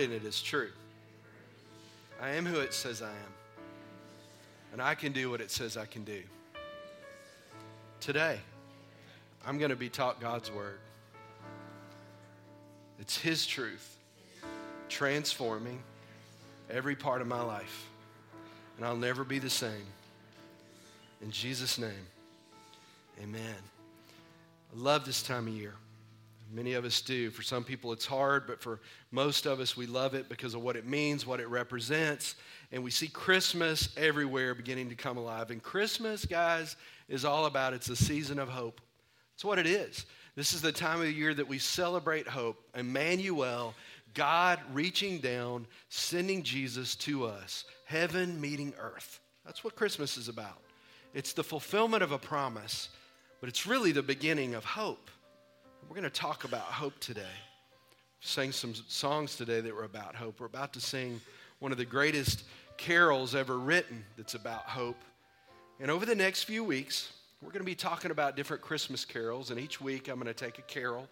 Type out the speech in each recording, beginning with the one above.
and it is true. I am who it says I am. And I can do what it says I can do. Today, I'm going to be taught God's word. It's His truth, transforming every part of my life. And I'll never be the same. In Jesus' name, amen. I love this time of year. Many of us do. For some people, it's hard, but for most of us, we love it because of what it means, what it represents. And we see Christmas everywhere beginning to come alive. And Christmas, guys, is all about it's a season of hope. It's what it is. This is the time of the year that we celebrate hope. Emmanuel, God reaching down, sending Jesus to us, heaven meeting earth. That's what Christmas is about. It's the fulfillment of a promise, but it's really the beginning of hope. We're going to talk about hope today. Sang some songs today that were about hope. We're about to sing one of the greatest carols ever written that's about hope. And over the next few weeks, we're going to be talking about different Christmas carols. And each week, I'm going to take a carol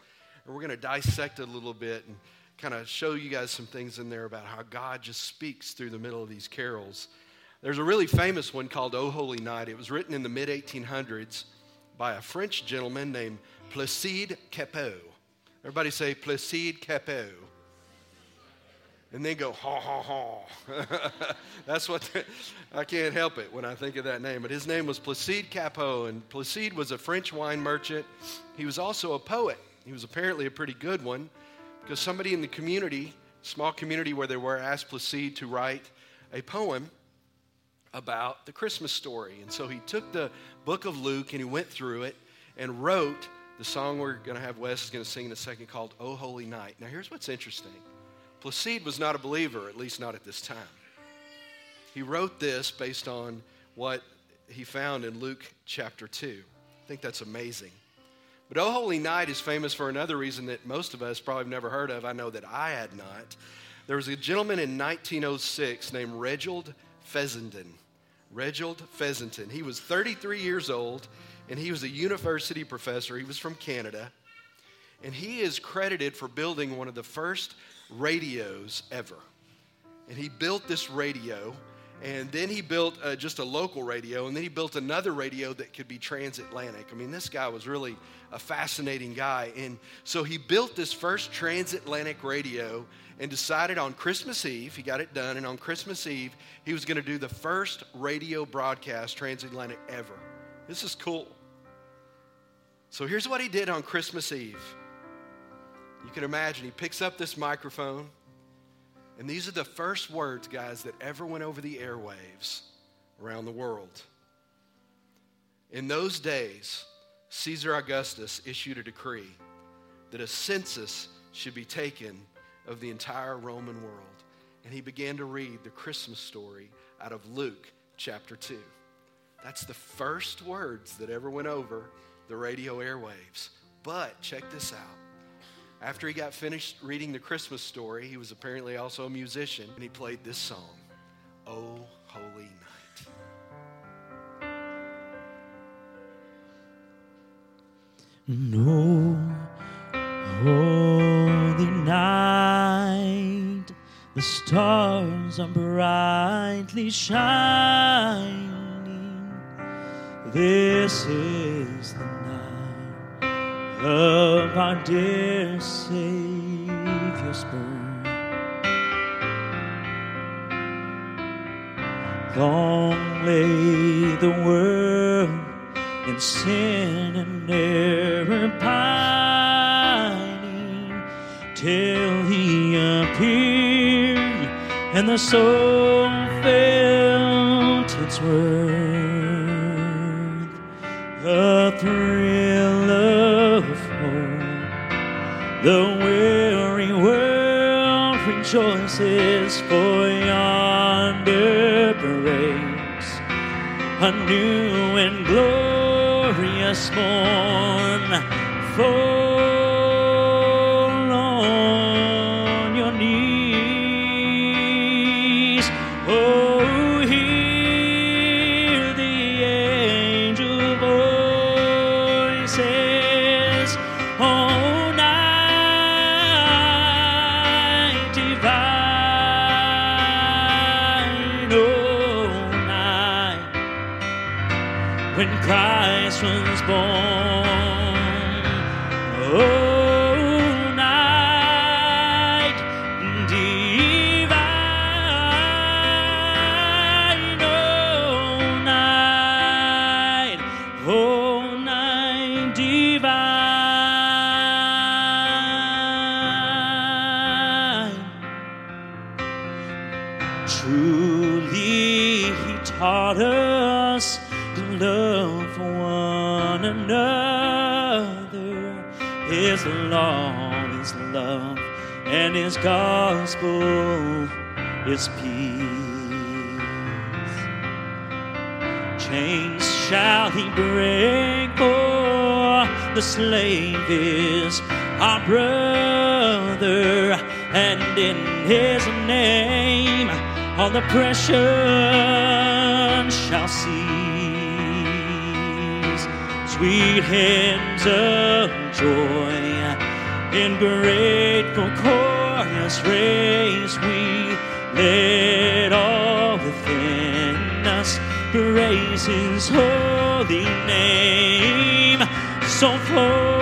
and we're going to dissect it a little bit and kind of show you guys some things in there about how God just speaks through the middle of these carols. There's a really famous one called O Holy Night. It was written in the mid 1800s by a French gentleman named Placide Cappeau. Everybody say Placide Cappeau. And then go, ha, ha, ha. That's what, the, I can't help it when I think of that name. But his name was Placide Cappeau, and Placide was a French wine merchant. He was also a poet. He was apparently a pretty good one because somebody in the community, small community where they were, asked Placide to write a poem about the Christmas story. And so he took the book of Luke and he went through it and wrote the song we're going to have Wes is going to sing in a second called Oh Holy Night. Now, here's what's interesting Placide was not a believer, at least not at this time. He wrote this based on what he found in Luke chapter 2. I think that's amazing. But Oh Holy Night is famous for another reason that most of us probably have never heard of. I know that I had not. There was a gentleman in 1906 named Reginald Fessenden. Reginald Fessenden. He was 33 years old and he was a university professor. He was from Canada. And he is credited for building one of the first radios ever. And he built this radio, and then he built uh, just a local radio, and then he built another radio that could be transatlantic. I mean, this guy was really a fascinating guy. And so he built this first transatlantic radio and decided on Christmas Eve, he got it done, and on Christmas Eve, he was going to do the first radio broadcast transatlantic ever. This is cool. So here's what he did on Christmas Eve. You can imagine, he picks up this microphone, and these are the first words, guys, that ever went over the airwaves around the world. In those days, Caesar Augustus issued a decree that a census should be taken of the entire Roman world. And he began to read the Christmas story out of Luke chapter 2. That's the first words that ever went over the radio airwaves. But check this out. After he got finished reading the Christmas story, he was apparently also a musician, and he played this song, Oh Holy Night. No holy night, the stars are brightly shining. This is the night of our dear Savior's birth. Long lay the world in sin and error pining till he appeared and the soul felt its worth. The weary world rejoices for yonder breaks a new and glorious morn. He break, for the slave is our brother, and in His name all oppression shall cease. Sweet hymns of joy in grateful chorus raise we let all within us praise His holy name. So fall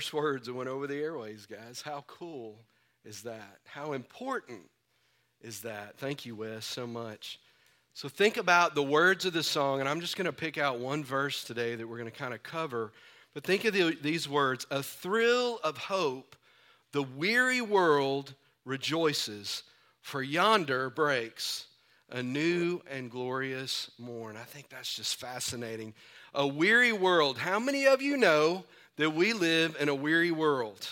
first words that went over the airways, guys. How cool is that? How important is that? Thank you, Wes, so much. So think about the words of the song, and I'm just going to pick out one verse today that we're going to kind of cover. But think of the, these words A thrill of hope, the weary world rejoices, for yonder breaks a new and glorious morn. I think that's just fascinating. A weary world. How many of you know that we live in a weary world?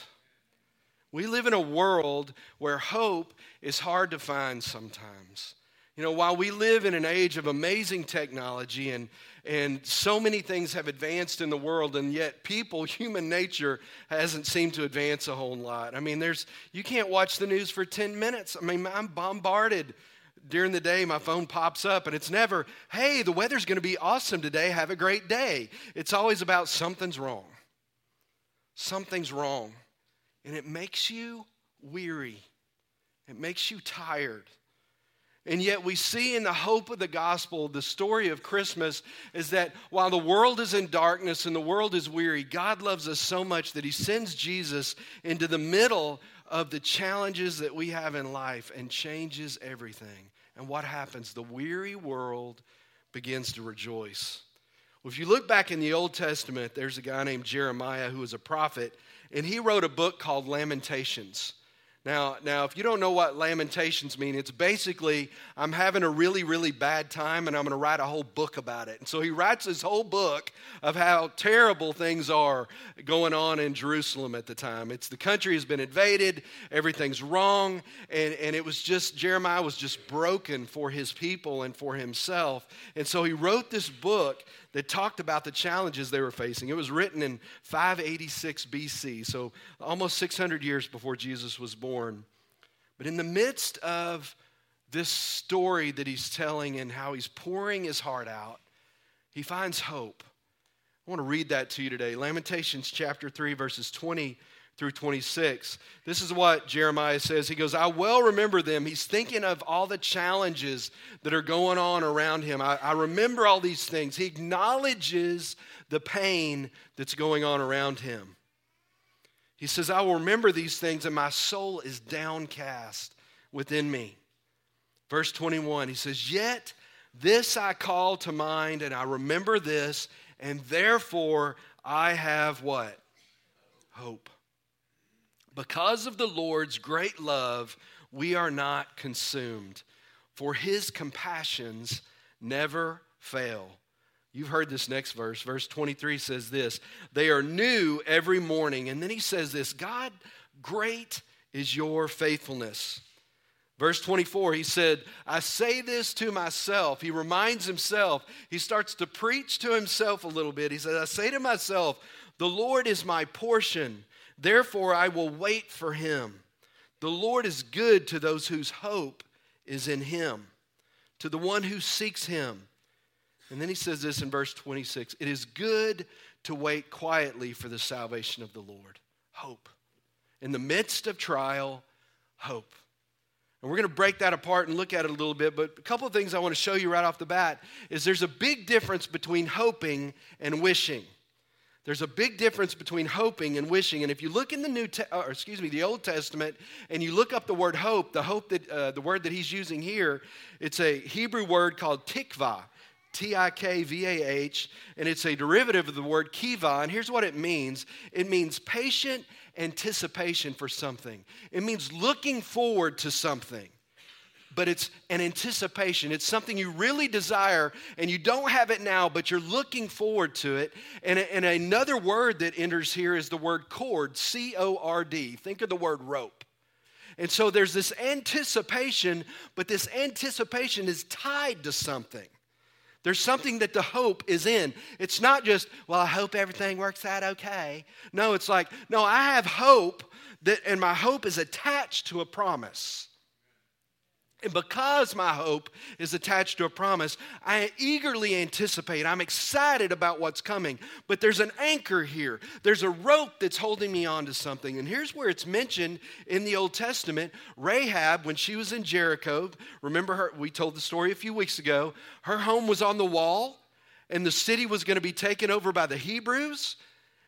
We live in a world where hope is hard to find sometimes. You know, while we live in an age of amazing technology and, and so many things have advanced in the world, and yet people, human nature, hasn't seemed to advance a whole lot. I mean, there's you can't watch the news for 10 minutes. I mean, I'm bombarded during the day. My phone pops up, and it's never, hey, the weather's going to be awesome today. Have a great day. It's always about something's wrong. Something's wrong. And it makes you weary, it makes you tired. And yet, we see in the hope of the gospel, the story of Christmas is that while the world is in darkness and the world is weary, God loves us so much that He sends Jesus into the middle of the challenges that we have in life and changes everything. And what happens? The weary world begins to rejoice. Well, if you look back in the Old Testament, there's a guy named Jeremiah who was a prophet, and he wrote a book called Lamentations. Now, now, if you don't know what lamentations mean, it's basically I'm having a really, really bad time and I'm going to write a whole book about it. And so he writes this whole book of how terrible things are going on in Jerusalem at the time. It's the country has been invaded, everything's wrong, and, and it was just, Jeremiah was just broken for his people and for himself. And so he wrote this book that talked about the challenges they were facing. It was written in 586 BC, so almost 600 years before Jesus was born. But in the midst of this story that he's telling and how he's pouring his heart out, he finds hope. I want to read that to you today. Lamentations chapter 3, verses 20 through 26. This is what Jeremiah says. He goes, I well remember them. He's thinking of all the challenges that are going on around him. I, I, remember all these things. He acknowledges the pain that's going on around him. He says, I will remember these things, and my soul is downcast within me. Verse 21, he says, Yet this I call to mind, and I remember this, and therefore I have what? Hope. Because of the Lord's great love, we are not consumed, for his compassions never fail. You've heard this next verse. Verse 23 says this They are new every morning. And then he says this God, great is your faithfulness. Verse 24, he said, I say this to myself. He reminds himself. He starts to preach to himself a little bit. He says, I say to myself, The Lord is my portion. Therefore, I will wait for him. The Lord is good to those whose hope is in him, to the one who seeks him. And then he says this in verse 26 It is good to wait quietly for the salvation of the Lord. Hope. In the midst of trial, hope. And we're going to break that apart and look at it a little bit, but a couple of things I want to show you right off the bat is there's a big difference between hoping and wishing. There's a big difference between hoping and wishing. And if you look in the New, Te- or excuse me, the Old Testament, and you look up the word hope, the hope that uh, the word that he's using here, it's a Hebrew word called tikvah. T I K V A H, and it's a derivative of the word kiva. And here's what it means it means patient anticipation for something, it means looking forward to something. But it's an anticipation. It's something you really desire and you don't have it now, but you're looking forward to it. And, and another word that enters here is the word cord, C O R D. Think of the word rope. And so there's this anticipation, but this anticipation is tied to something. There's something that the hope is in. It's not just, well, I hope everything works out okay. No, it's like, no, I have hope that, and my hope is attached to a promise. And because my hope is attached to a promise, I eagerly anticipate. I'm excited about what's coming. But there's an anchor here. There's a rope that's holding me onto something. And here's where it's mentioned in the Old Testament. Rahab, when she was in Jericho, remember her, we told the story a few weeks ago. Her home was on the wall, and the city was going to be taken over by the Hebrews.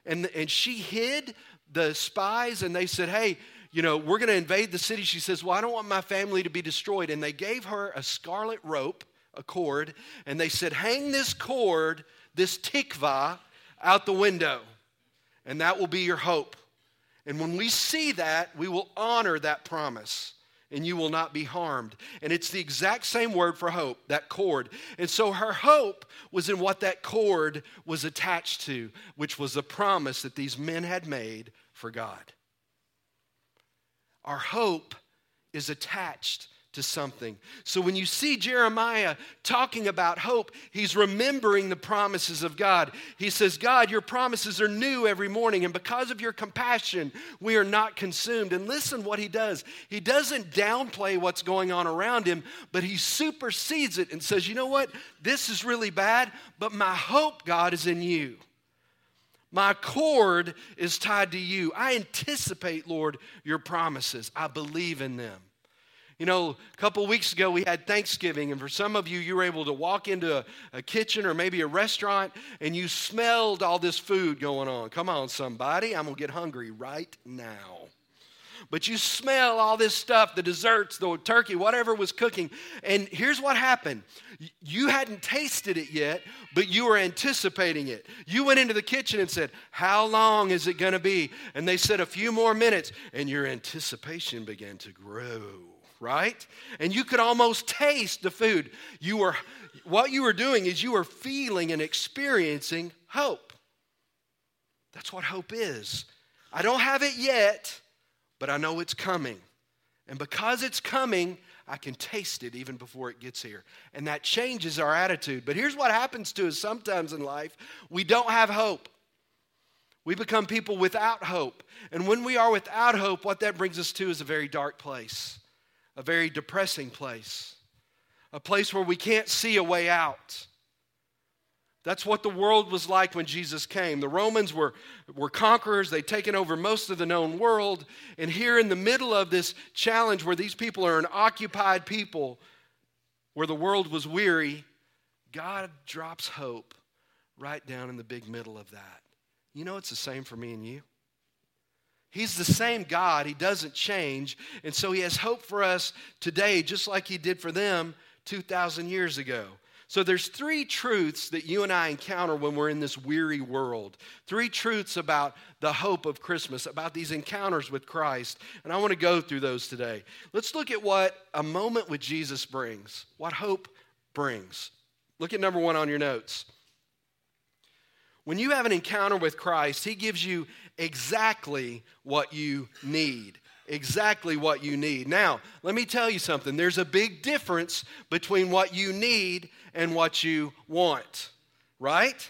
And, and she hid the spies, and they said, Hey, you know, we're going to invade the city. She says, Well, I don't want my family to be destroyed. And they gave her a scarlet rope, a cord, and they said, Hang this cord, this tikva, out the window, and that will be your hope. And when we see that, we will honor that promise and you will not be harmed. And it's the exact same word for hope, that cord. And so her hope was in what that cord was attached to, which was the promise that these men had made for God. Our hope is attached to something. So when you see Jeremiah talking about hope, he's remembering the promises of God. He says, God, your promises are new every morning, and because of your compassion, we are not consumed. And listen what he does. He doesn't downplay what's going on around him, but he supersedes it and says, You know what? This is really bad, but my hope, God, is in you. My cord is tied to you. I anticipate, Lord, your promises. I believe in them. You know, a couple weeks ago we had Thanksgiving, and for some of you, you were able to walk into a, a, kitchen or maybe a restaurant and you smelled all this food going on. Come on, somebody, I'm gonna get hungry right now. But you smell all this stuff the desserts, the turkey, whatever was cooking. And here's what happened you hadn't tasted it yet, but you were anticipating it. You went into the kitchen and said, How long is it going to be? And they said, A few more minutes. And your anticipation began to grow, right? And you could almost taste the food. You were, what you were doing is you were feeling and experiencing hope. That's what hope is. I don't have it yet, but I know it's coming. And because it's coming, I can taste it even before it gets here. And that changes our attitude. But here's what happens to us sometimes in life we don't have hope. We become people without hope. And when we are without hope, what that brings us to is a very dark place, a very depressing place, a place where we can't see a way out. That's what the world was like when Jesus came. The Romans were, were conquerors, they'd taken over most of the known world. And here in the middle of this challenge, where these people are an occupied people, where the world was weary, God drops hope right down in the big middle of that. You know, it's the same for me and you. He's the same God, He doesn't change. And so He has hope for us today, just like He did for them 2,000 years ago. So there's three truths that you and I encounter when we're in this weary world. Three truths about the hope of Christmas, about these encounters with Christ. And I want to go through those today. Let's look at what a moment with Jesus brings, what hope brings. Look at number one on your notes. When you have an encounter with Christ, He gives you exactly what you need. Exactly what you need. Now, let me tell you something. There's a big difference between what you need and what you want, right?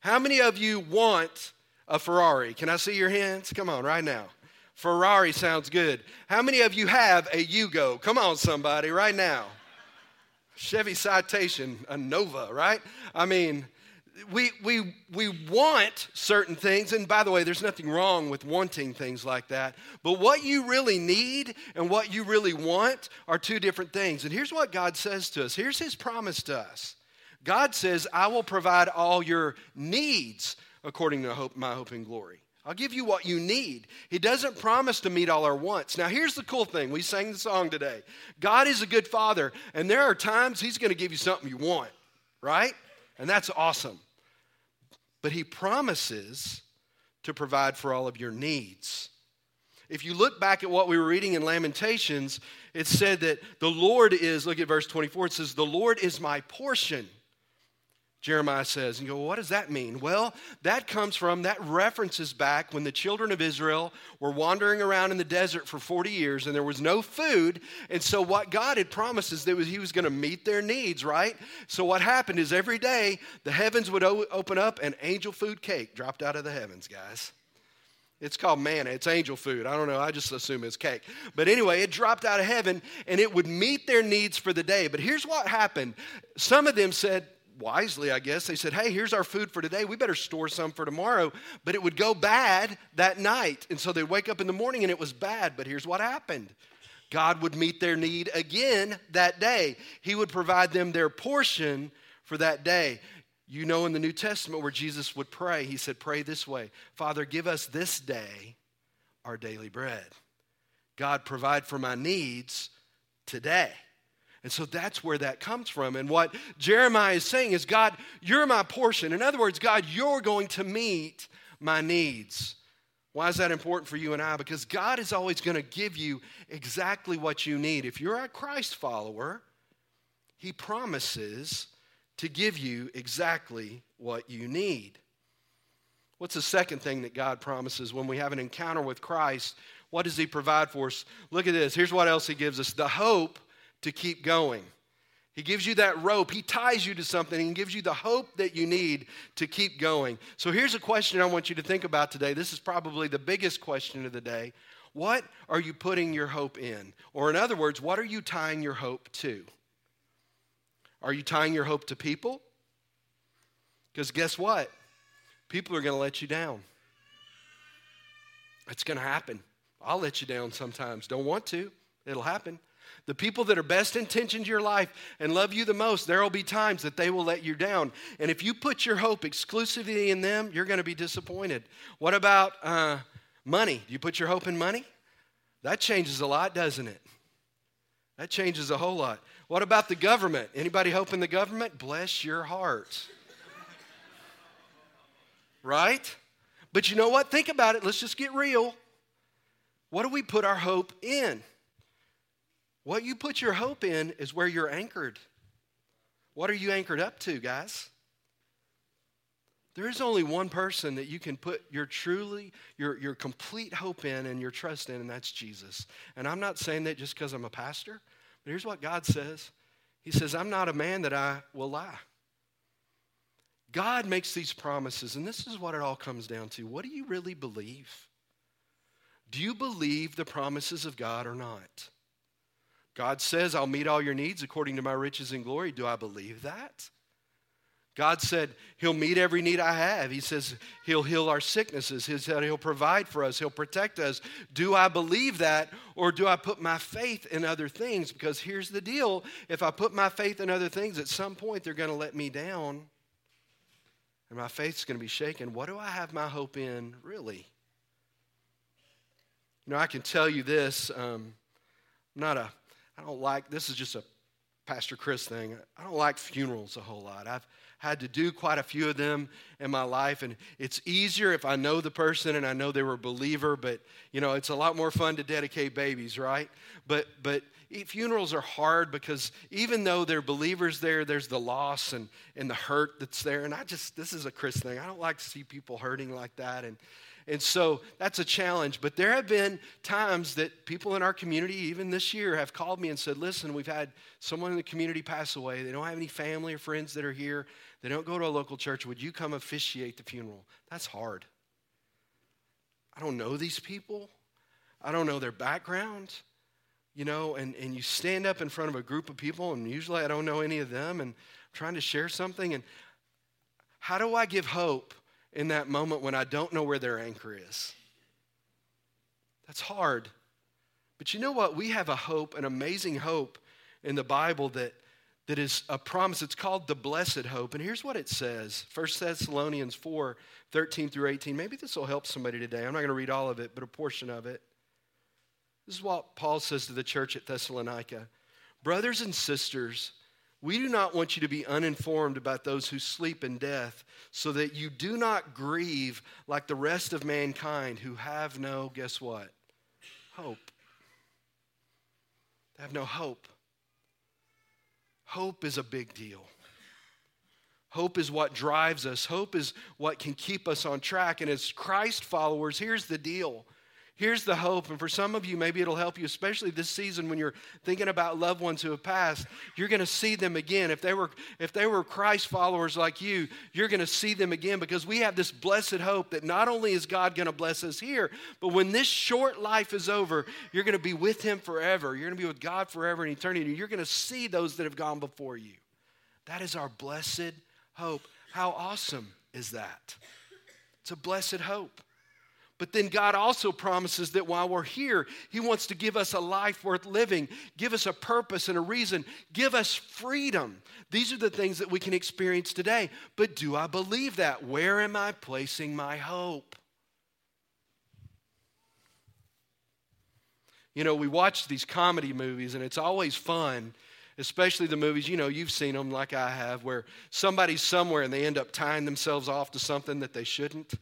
How many of you want a Ferrari? Can I see your hands? Come on, right now. Ferrari sounds good. How many of you have a Yugo? Come on, somebody, right now. Chevy Citation, a Nova, right? I mean, we, we, we want certain things, and by the way, there's nothing wrong with wanting things like that. But what you really need and what you really want are two different things. And here's what God says to us here's His promise to us God says, I will provide all your needs according to hope, my hope and glory. I'll give you what you need. He doesn't promise to meet all our wants. Now, here's the cool thing. We sang the song today. God is a good father, and there are times He's going to give you something you want, right? And that's awesome. But He promises to provide for all of your needs. If you look back at what we were reading in Lamentations, it said that the Lord is, look at verse 24, it says, The Lord is my portion. Jeremiah says. And you go, well, what does that mean? Well, that comes from, that references back when the children of Israel were wandering around in the desert for 40 years and there was no food. And so, what God had promised is that He was going to meet their needs, right? So, what happened is every day the heavens would o- open up and angel food cake dropped out of the heavens, guys. It's called manna. It's angel food. I don't know. I just assume it's cake. But anyway, it dropped out of heaven and it would meet their needs for the day. But here's what happened some of them said, wisely, I guess, they said, Hey, here's our food for today. We better store some for tomorrow. But it would go bad that night. And so they'd wake up in the morning and it was bad. But here's what happened God would meet their need again that day, He would provide them their portion for that day. You know, in the New Testament where Jesus would pray, He said, Pray this way Father, give us this day our daily bread. God, provide for my needs today. And so that's where that comes from. And what Jeremiah is saying is, God, you're my portion. In other words, God, you're going to meet my needs. Why is that important for you and I? Because God is always going to give you exactly what you need. If you're a Christ follower, He promises to give you exactly what you need. What's the second thing that God promises when we have an encounter with Christ? What does He provide for us? Look at this. Here's what else He gives us the hope to keep going. He gives you that rope. He ties you to something and gives you the hope that you need to keep going. So here's a question I want you to think about today. This is probably the biggest question of the day. What are you putting your hope in? Or, in other words, what are you tying your hope to? Are you tying your hope to people? Because guess what? People are going to let you down. It's going to happen. I'll let you down sometimes. Don't want to, it'll happen. The people that are best intentioned in your life and love you the most, there will be times that they will let you down. And if you put your hope exclusively in them, you're going to be disappointed. What about uh, money? Do you put your hope in money? That changes a lot, doesn't it? That changes a whole lot. What about the government? Anybody hope in the government? Bless your heart. right? But you know what? Think about it. Let's just get real. What do we put our hope in? What you put your hope in is where you're anchored. What are you anchored up to, guys? There is only one person that you can put your truly, your, your complete hope in and your trust in, and that's Jesus. And I'm not saying that just because I'm a pastor, but here's what God says He says, I'm not a man that I will lie. God makes these promises, and this is what it all comes down to. What do you really believe? Do you believe the promises of God or not? God says, I'll meet all your needs according to my riches and glory. Do I believe that? God said, He'll meet every need I have. He says, He'll heal our sicknesses. He said, He'll provide for us. He'll protect us. Do I believe that or do I put my faith in other things? Because here's the deal if I put my faith in other things, at some point they're going to let me down and my faith's going to be shaken. What do I have my hope in, really? You know, I can tell you this. Um, I'm not a, I don't like, this is just a Pastor Chris thing. I don't like funerals a whole lot. I've had to do quite a few of them in my life, and it's easier if I know the person and I know they were a believer, but, you know, it's a lot more fun to dedicate babies, right? But, but funerals are hard because even though they're believers there, there's the loss and, and the hurt that's there. And I just, this is a Chris thing. I don't like to see people hurting like that. And, and so that's a challenge. But there have been times that people in our community, even this year, have called me and said, Listen, we've had someone in the community pass away. They don't have any family or friends that are here. They don't go to a local church. Would you come officiate the funeral? That's hard. I don't know these people, I don't know their background. You know, and, and you stand up in front of a group of people, and usually I don't know any of them, and I'm trying to share something. And how do I give hope in that moment when I don't know where their anchor is. That's hard. But you know what? We have a hope, an amazing hope in the Bible that, that is a promise. It's called the blessed hope. And here's what it says 1 Thessalonians 4 13 through 18. Maybe this will help somebody today. I'm not going to read all of it, but a portion of it. This is what Paul says to the church at Thessalonica Brothers and sisters, we do not want you to be uninformed about those who sleep in death, so that you do not grieve like the rest of mankind who have no, guess what? Hope. They have no hope. Hope is a big deal. Hope is what drives us. Hope is what can keep us on track. And as Christ followers, here's the deal Here's the hope, and for some of you, maybe it'll help you, especially this season when you're thinking about loved ones who have passed. You're going to see them again. If they were, if they were Christ followers like you, you're going to see them again because we have this blessed hope that not only is God going to bless us here, but when this short life is over, you're going to be with Him forever. You're going to be with God forever in eternity. You're going to see those that have gone before you. That is our blessed hope. How awesome is that? It's a blessed hope. But then God also promises that while we're here, He wants to give us a life worth living, give us a purpose and a reason, give us freedom. These are the things that we can experience today. But do I believe that? Where am I placing my hope? You know, we watch these comedy movies, and it's always fun, especially the movies, you know, you've seen them like I have, where somebody's somewhere and they end up tying themselves off to something that they shouldn't,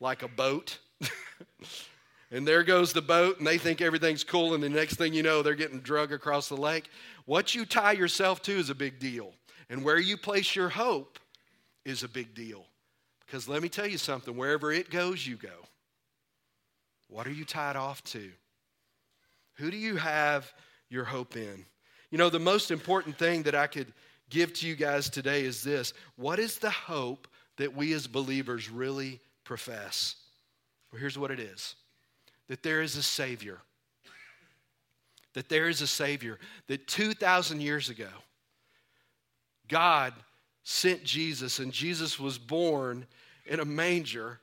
like a boat and there goes the boat, and they think everything's cool, and the next thing you know, they're getting drug across the lake. What you tie yourself to is a big deal, and where you place your hope is a big deal. Because let me tell you something wherever it goes, you go. What are you tied off to? Who do you have your hope in? You know, the most important thing that I could give to you guys today is this What is the hope that we as believers really profess? Well, here's what it is that there is a Savior. That there is a Savior. That 2,000 years ago, God sent Jesus, and Jesus was born in a manger,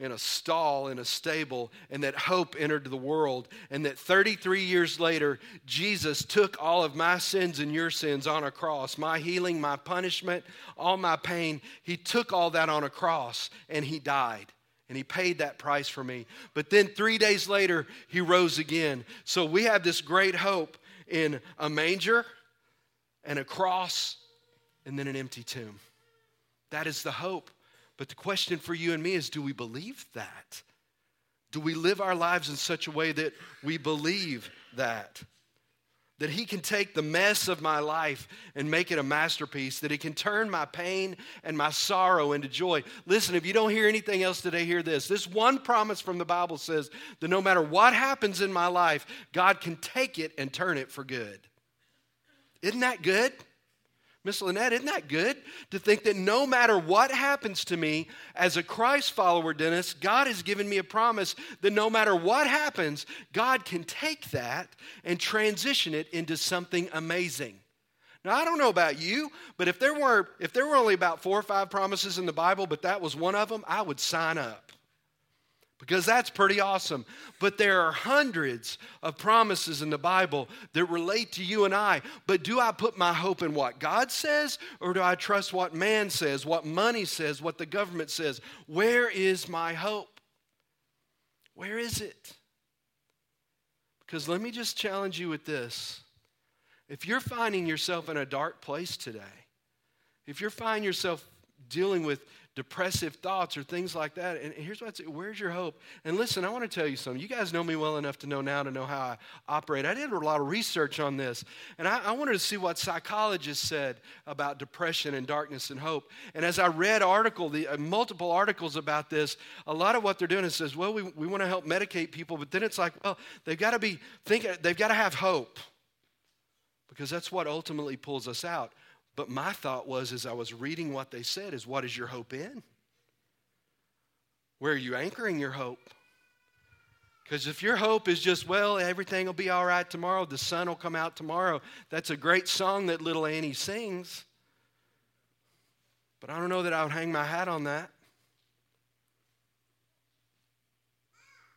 in a stall, in a stable, and that hope entered the world. And that 33 years later, Jesus took all of my sins and your sins on a cross my healing, my punishment, all my pain. He took all that on a cross, and He died and he paid that price for me. But then three days later, he rose again. So we have this great hope in a manger and a cross and then an empty tomb. That is the hope. But the question for you and me is do we believe that? Do we live our lives in such a way that we believe that? That He can take the mess of my life and make it a masterpiece, that He can turn my pain and my sorrow into joy. Listen, if you don't hear anything else today, hear this. This one promise from the Bible says that no matter what happens in my life, God can take it and turn it for good. Isn't that good? Miss Lynette, isn't that good? To think that no matter what happens to me as a Christ follower, Dennis, God has given me a promise that no matter what happens, God can take that and transition it into something amazing. Now, I don't know about you, but if there were, if there were only about four or five promises in the Bible, but that was one of them, I would sign up because that's pretty awesome. But there are hundreds of promises in the Bible that relate to you and I. But do I put my hope in what God says, or do I trust what man says, what money says, what the government says? Where is my hope? Where is it? Because let me just challenge you with this. If you're finding yourself in a dark place today, if you're finding yourself dealing with depressive thoughts or things like that. And here's what I'd say where's your hope? And listen, I want to tell you something. You guys know me well enough to know now to know how I operate. I did a lot of research on this, and I, I wanted to see what psychologists said about depression and darkness and hope. And as I read article, the uh, multiple articles about this, a lot of what they're doing is says, well, we, we want to help medicate people, but then it's like, well, they've got to be thinking, they've got to have hope because that's what ultimately pulls us out. But my thought was, as I was reading what they said, is what is your hope in? Where are you anchoring your hope? Because if your hope is just, well, everything will be all right tomorrow, the sun will come out tomorrow, that's a great song that little Annie sings. But I don't know that I would hang my hat on that.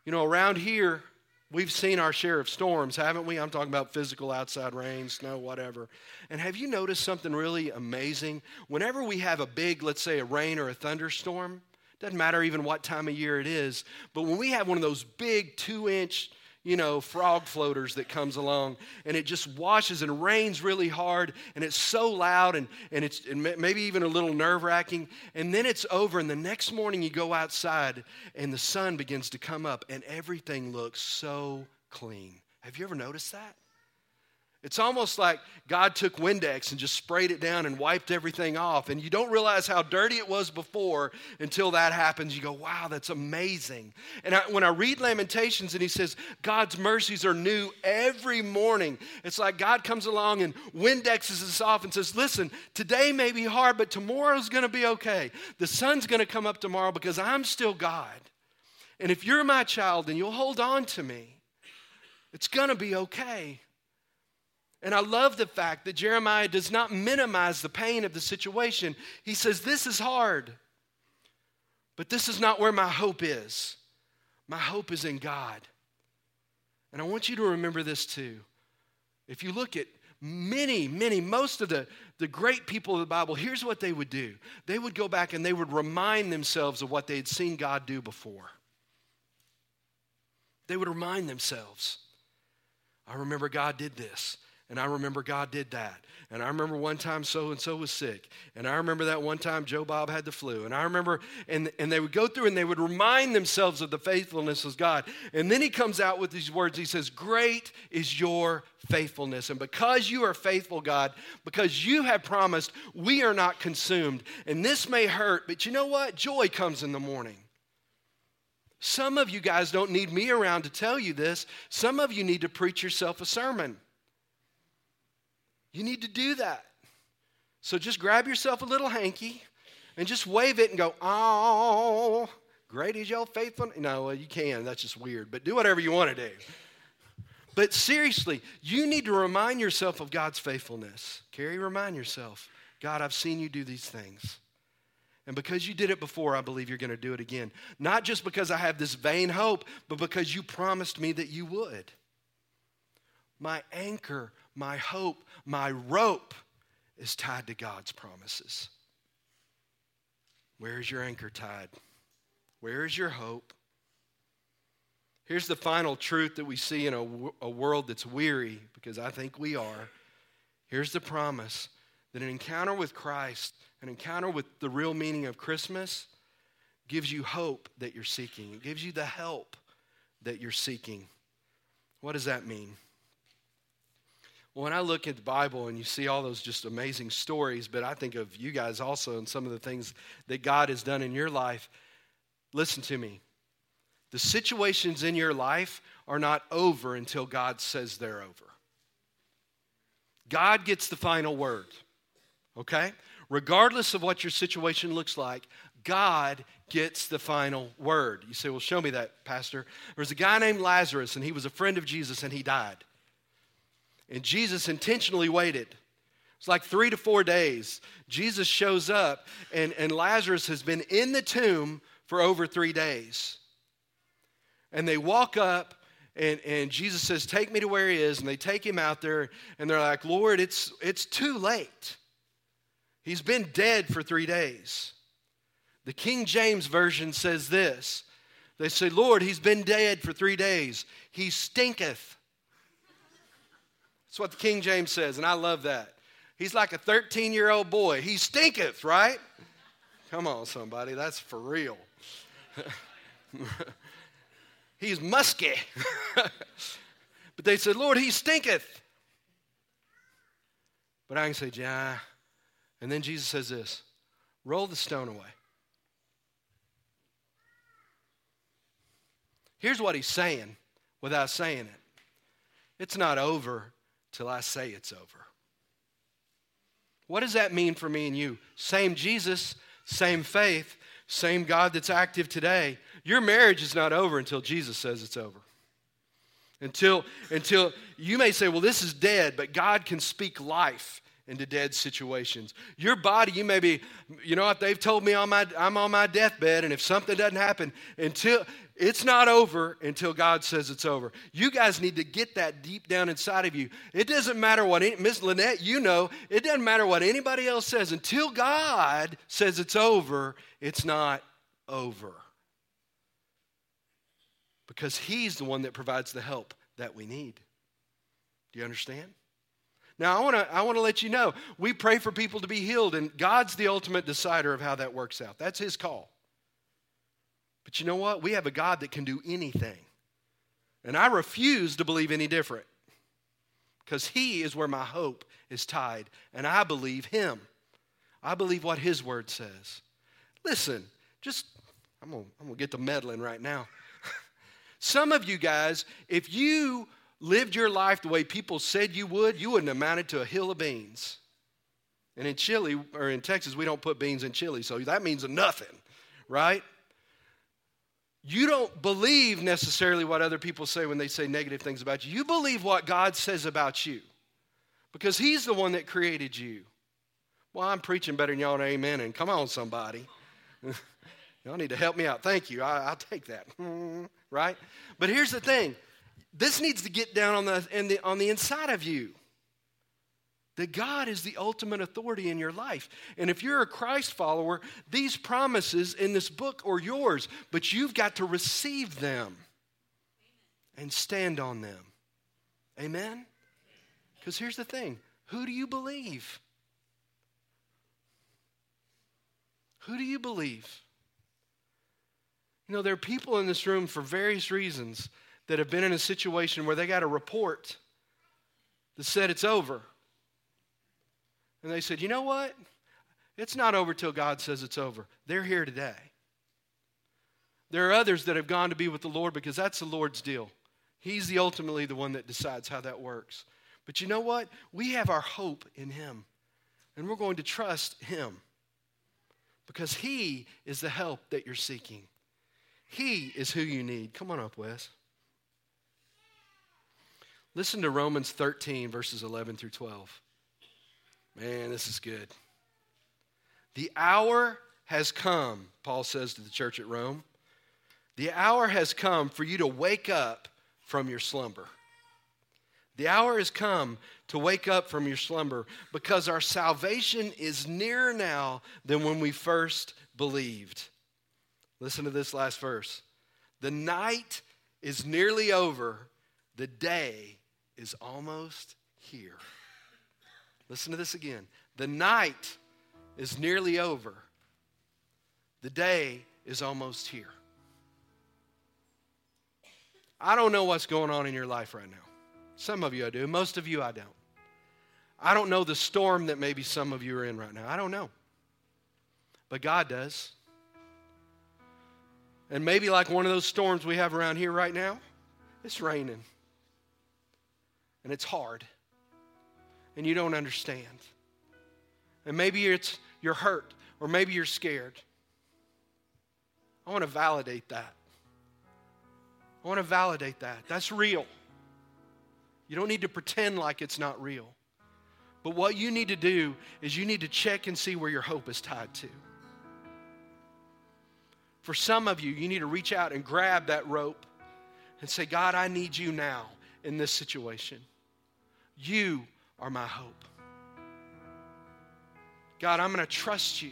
You know, around here, We've seen our share of storms, haven't we? I'm talking about physical outside rain, snow, whatever. And have you noticed something really amazing? Whenever we have a big, let's say, a rain or a thunderstorm, doesn't matter even what time of year it is, but when we have one of those big two inch you know, frog floaters that comes along and it just washes and rains really hard and it's so loud and, and it's and maybe even a little nerve wracking. And then it's over and the next morning you go outside and the sun begins to come up and everything looks so clean. Have you ever noticed that? It's almost like God took Windex and just sprayed it down and wiped everything off. And you don't realize how dirty it was before until that happens. You go, wow, that's amazing. And I, when I read Lamentations and he says, God's mercies are new every morning, it's like God comes along and Windexes us off and says, listen, today may be hard, but tomorrow's going to be okay. The sun's going to come up tomorrow because I'm still God. And if you're my child and you'll hold on to me, it's going to be okay. And I love the fact that Jeremiah does not minimize the pain of the situation. He says, This is hard, but this is not where my hope is. My hope is in God. And I want you to remember this too. If you look at many, many, most of the, the great people of the Bible, here's what they would do they would go back and they would remind themselves of what they had seen God do before. They would remind themselves. I remember God did this. And I remember God did that. And I remember one time so and so was sick. And I remember that one time Joe Bob had the flu. And I remember, and, and they would go through and they would remind themselves of the faithfulness of God. And then he comes out with these words. He says, Great is your faithfulness. And because you are faithful, God, because you have promised, we are not consumed. And this may hurt, but you know what? Joy comes in the morning. Some of you guys don't need me around to tell you this. Some of you need to preach yourself a sermon. You need to do that. So just grab yourself a little hanky and just wave it and go, oh, great is your faithfulness. No, you can. That's just weird. But do whatever you want to do. But seriously, you need to remind yourself of God's faithfulness. Carrie, remind yourself God, I've seen you do these things. And because you did it before, I believe you're going to do it again. Not just because I have this vain hope, but because you promised me that you would. My anchor, my hope, my rope is tied to God's promises. Where is your anchor tied? Where is your hope? Here's the final truth that we see in a, a world that's weary, because I think we are. Here's the promise that an encounter with Christ, an encounter with the real meaning of Christmas, gives you hope that you're seeking. It gives you the help that you're seeking. What does that mean? When I look at the Bible and you see all those just amazing stories, but I think of you guys also and some of the things that God has done in your life, listen to me. The situations in your life are not over until God says they're over. God gets the final word, okay? Regardless of what your situation looks like, God gets the final word. You say, Well, show me that, Pastor. There was a guy named Lazarus, and he was a friend of Jesus, and he died. And Jesus intentionally waited. It's like three to four days. Jesus shows up, and, and Lazarus has been in the tomb for over three days. And they walk up, and, and Jesus says, Take me to where he is. And they take him out there, and they're like, Lord, it's, it's too late. He's been dead for three days. The King James Version says this They say, Lord, he's been dead for three days. He stinketh. That's what the King James says, and I love that. He's like a 13 year old boy. He stinketh, right? Come on, somebody. That's for real. He's musky. but they said, Lord, he stinketh. But I can say, yeah. And then Jesus says this roll the stone away. Here's what he's saying without saying it it's not over till I say it's over. What does that mean for me and you? Same Jesus, same faith, same God that's active today. Your marriage is not over until Jesus says it's over. Until, until you may say, well, this is dead, but God can speak life into dead situations. Your body, you may be, you know what, they've told me on my, I'm on my deathbed, and if something doesn't happen, until it's not over until God says it's over. You guys need to get that deep down inside of you. It doesn't matter what, Miss Lynette, you know, it doesn't matter what anybody else says. Until God says it's over, it's not over. Because He's the one that provides the help that we need. Do you understand? Now, I want to I want to let you know, we pray for people to be healed, and God's the ultimate decider of how that works out. That's His call. But you know what? We have a God that can do anything. And I refuse to believe any different because He is where my hope is tied, and I believe Him. I believe what His Word says. Listen, just, I'm going to get to meddling right now. Some of you guys, if you lived your life the way people said you would, you wouldn't have amounted to a hill of beans. And in Chile, or in Texas, we don't put beans in chili, so that means nothing, right? you don't believe necessarily what other people say when they say negative things about you. You believe what God says about you because He's the one that created you. Well, I'm preaching better than y'all amen. And come on, somebody. y'all need to help me out. Thank you. I, will take that. right? But here's the thing this needs to get down on the, the, on the inside of you that God is the ultimate authority in your life. And if you're a Christ follower, these promises in this book are yours, but you've got to receive them and stand on them. Amen? Because here's the thing who do you believe? Who do you believe? You know, there are people in this room for various reasons that have been in a situation where they got a report that said it's over. And they said, you know what? It's not over till God says it's over. They're here today. There are others that have gone to be with the Lord because that's the Lord's deal. He's the ultimately the one that decides how that works. But you know what? We have our hope in Him. And we're going to trust Him because He is the help that you're seeking. He is who you need. Come on up, Wes. Listen to Romans 13, verses 11 through 12. Man, this is good. The hour has come, Paul says to the church at Rome. The hour has come for you to wake up from your slumber. The hour has come to wake up from your slumber because our salvation is nearer now than when we first believed. Listen to this last verse. The night is nearly over, the day is almost here. Listen to this again. The night is nearly over, the day is almost here. I don't know what's going on in your life right now. Some of you I do, most of you I don't. I don't know the storm that maybe some of you are in right now. I don't know. But God does. And maybe like one of those storms we have around here right now, it's raining. And it's hard and you don't understand. And maybe it's you're hurt or maybe you're scared. I want to validate that. I want to validate that. That's real. You don't need to pretend like it's not real. But what you need to do is you need to check and see where your hope is tied to. For some of you, you need to reach out and grab that rope and say, God, I need you now in this situation. You are my hope. God, I'm going to trust you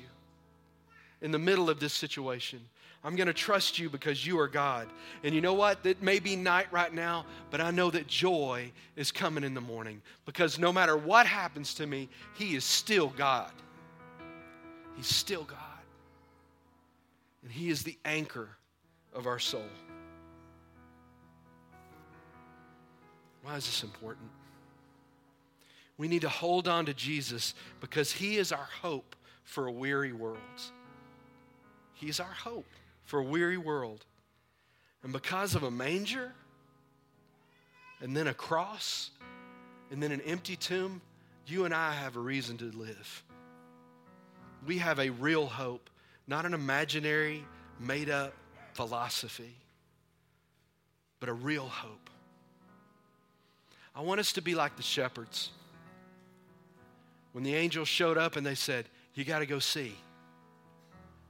in the middle of this situation. I'm going to trust you because you are God. And you know what? It may be night right now, but I know that joy is coming in the morning because no matter what happens to me, He is still God. He's still God. And He is the anchor of our soul. Why is this important? We need to hold on to Jesus because He is our hope for a weary world. He's our hope for a weary world. And because of a manger, and then a cross, and then an empty tomb, you and I have a reason to live. We have a real hope, not an imaginary, made up philosophy, but a real hope. I want us to be like the shepherds. When the angels showed up and they said, You got to go see.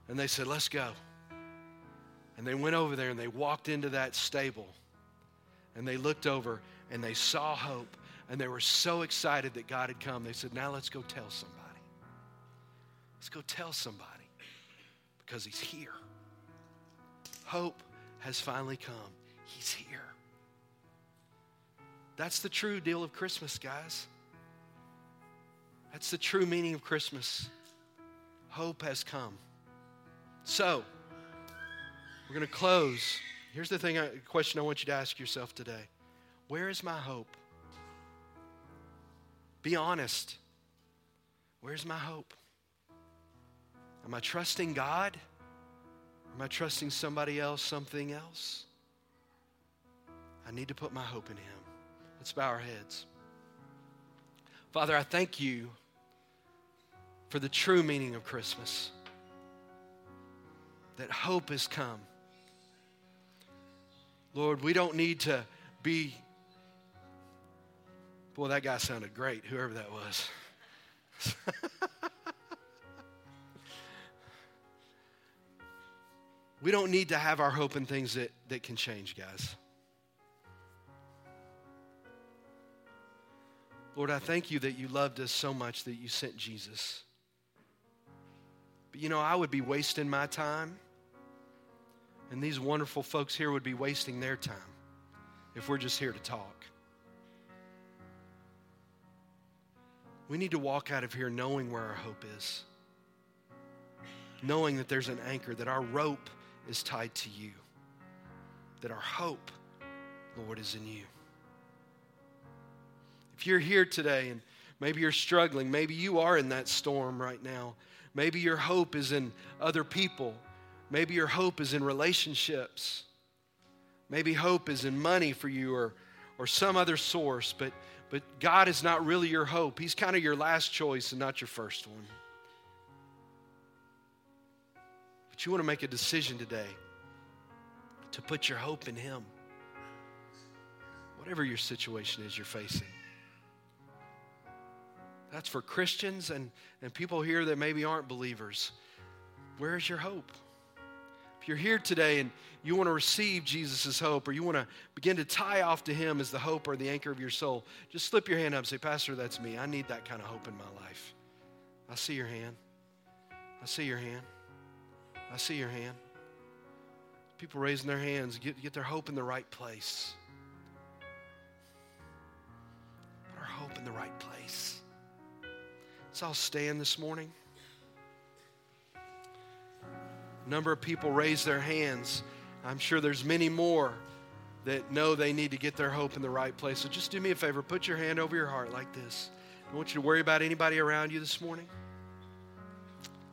And they said, Let's go. And they went over there and they walked into that stable and they looked over and they saw hope and they were so excited that God had come. They said, Now let's go tell somebody. Let's go tell somebody because He's here. Hope has finally come. He's here. That's the true deal of Christmas, guys. That's the true meaning of Christmas. Hope has come. So, we're going to close. Here's the thing, I, question I want you to ask yourself today Where is my hope? Be honest. Where's my hope? Am I trusting God? Am I trusting somebody else, something else? I need to put my hope in Him. Let's bow our heads. Father, I thank you for the true meaning of Christmas that hope has come. Lord, we don't need to be. Boy, that guy sounded great, whoever that was. we don't need to have our hope in things that, that can change, guys. Lord, I thank you that you loved us so much that you sent Jesus. But you know, I would be wasting my time and these wonderful folks here would be wasting their time if we're just here to talk. We need to walk out of here knowing where our hope is, knowing that there's an anchor, that our rope is tied to you, that our hope, Lord, is in you. If you're here today and maybe you're struggling, maybe you are in that storm right now, maybe your hope is in other people Maybe your hope is in relationships. Maybe hope is in money for you or, or some other source, but, but God is not really your hope. He's kind of your last choice and not your first one. But you want to make a decision today to put your hope in Him. Whatever your situation is you're facing. That's for Christians and, and people here that maybe aren't believers. Where's your hope? If you're here today and you want to receive Jesus' hope or you want to begin to tie off to Him as the hope or the anchor of your soul, just slip your hand up and say, Pastor, that's me. I need that kind of hope in my life. I see your hand. I see your hand. I see your hand. People raising their hands, get, get their hope in the right place. Put our hope in the right place. Let's all stand this morning A number of people raised their hands. I'm sure there's many more that know they need to get their hope in the right place. So just do me a favor, put your hand over your heart like this. I want you to worry about anybody around you this morning.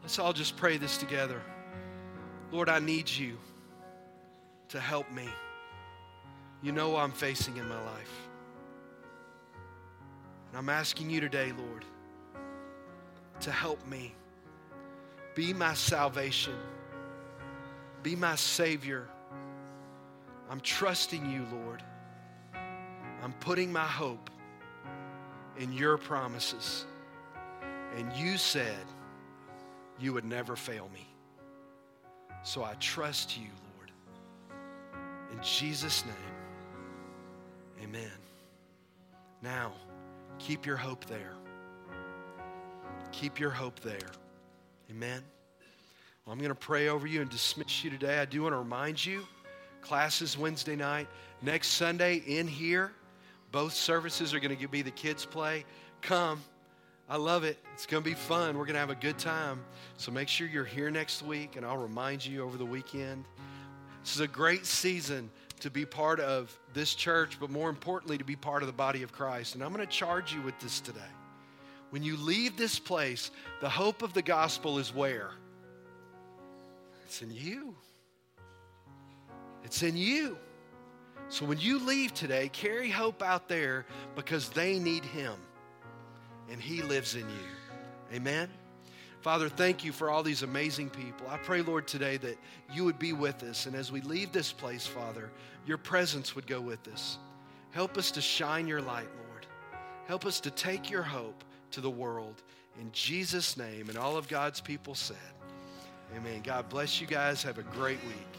Let's all just pray this together. Lord, I need you to help me. You know what I'm facing in my life. And I'm asking you today, Lord, to help me. Be my salvation. Be my Savior. I'm trusting you, Lord. I'm putting my hope in your promises. And you said you would never fail me. So I trust you, Lord. In Jesus' name, amen. Now, keep your hope there. Keep your hope there. Amen. I'm going to pray over you and dismiss you today. I do want to remind you classes Wednesday night. Next Sunday in here, both services are going to be the kids' play. Come. I love it. It's going to be fun. We're going to have a good time. So make sure you're here next week, and I'll remind you over the weekend. This is a great season to be part of this church, but more importantly, to be part of the body of Christ. And I'm going to charge you with this today. When you leave this place, the hope of the gospel is where? It's in you. It's in you. So when you leave today, carry hope out there because they need Him and He lives in you. Amen. Father, thank you for all these amazing people. I pray, Lord, today that you would be with us. And as we leave this place, Father, your presence would go with us. Help us to shine your light, Lord. Help us to take your hope to the world. In Jesus' name, and all of God's people said, Amen. God bless you guys. Have a great week.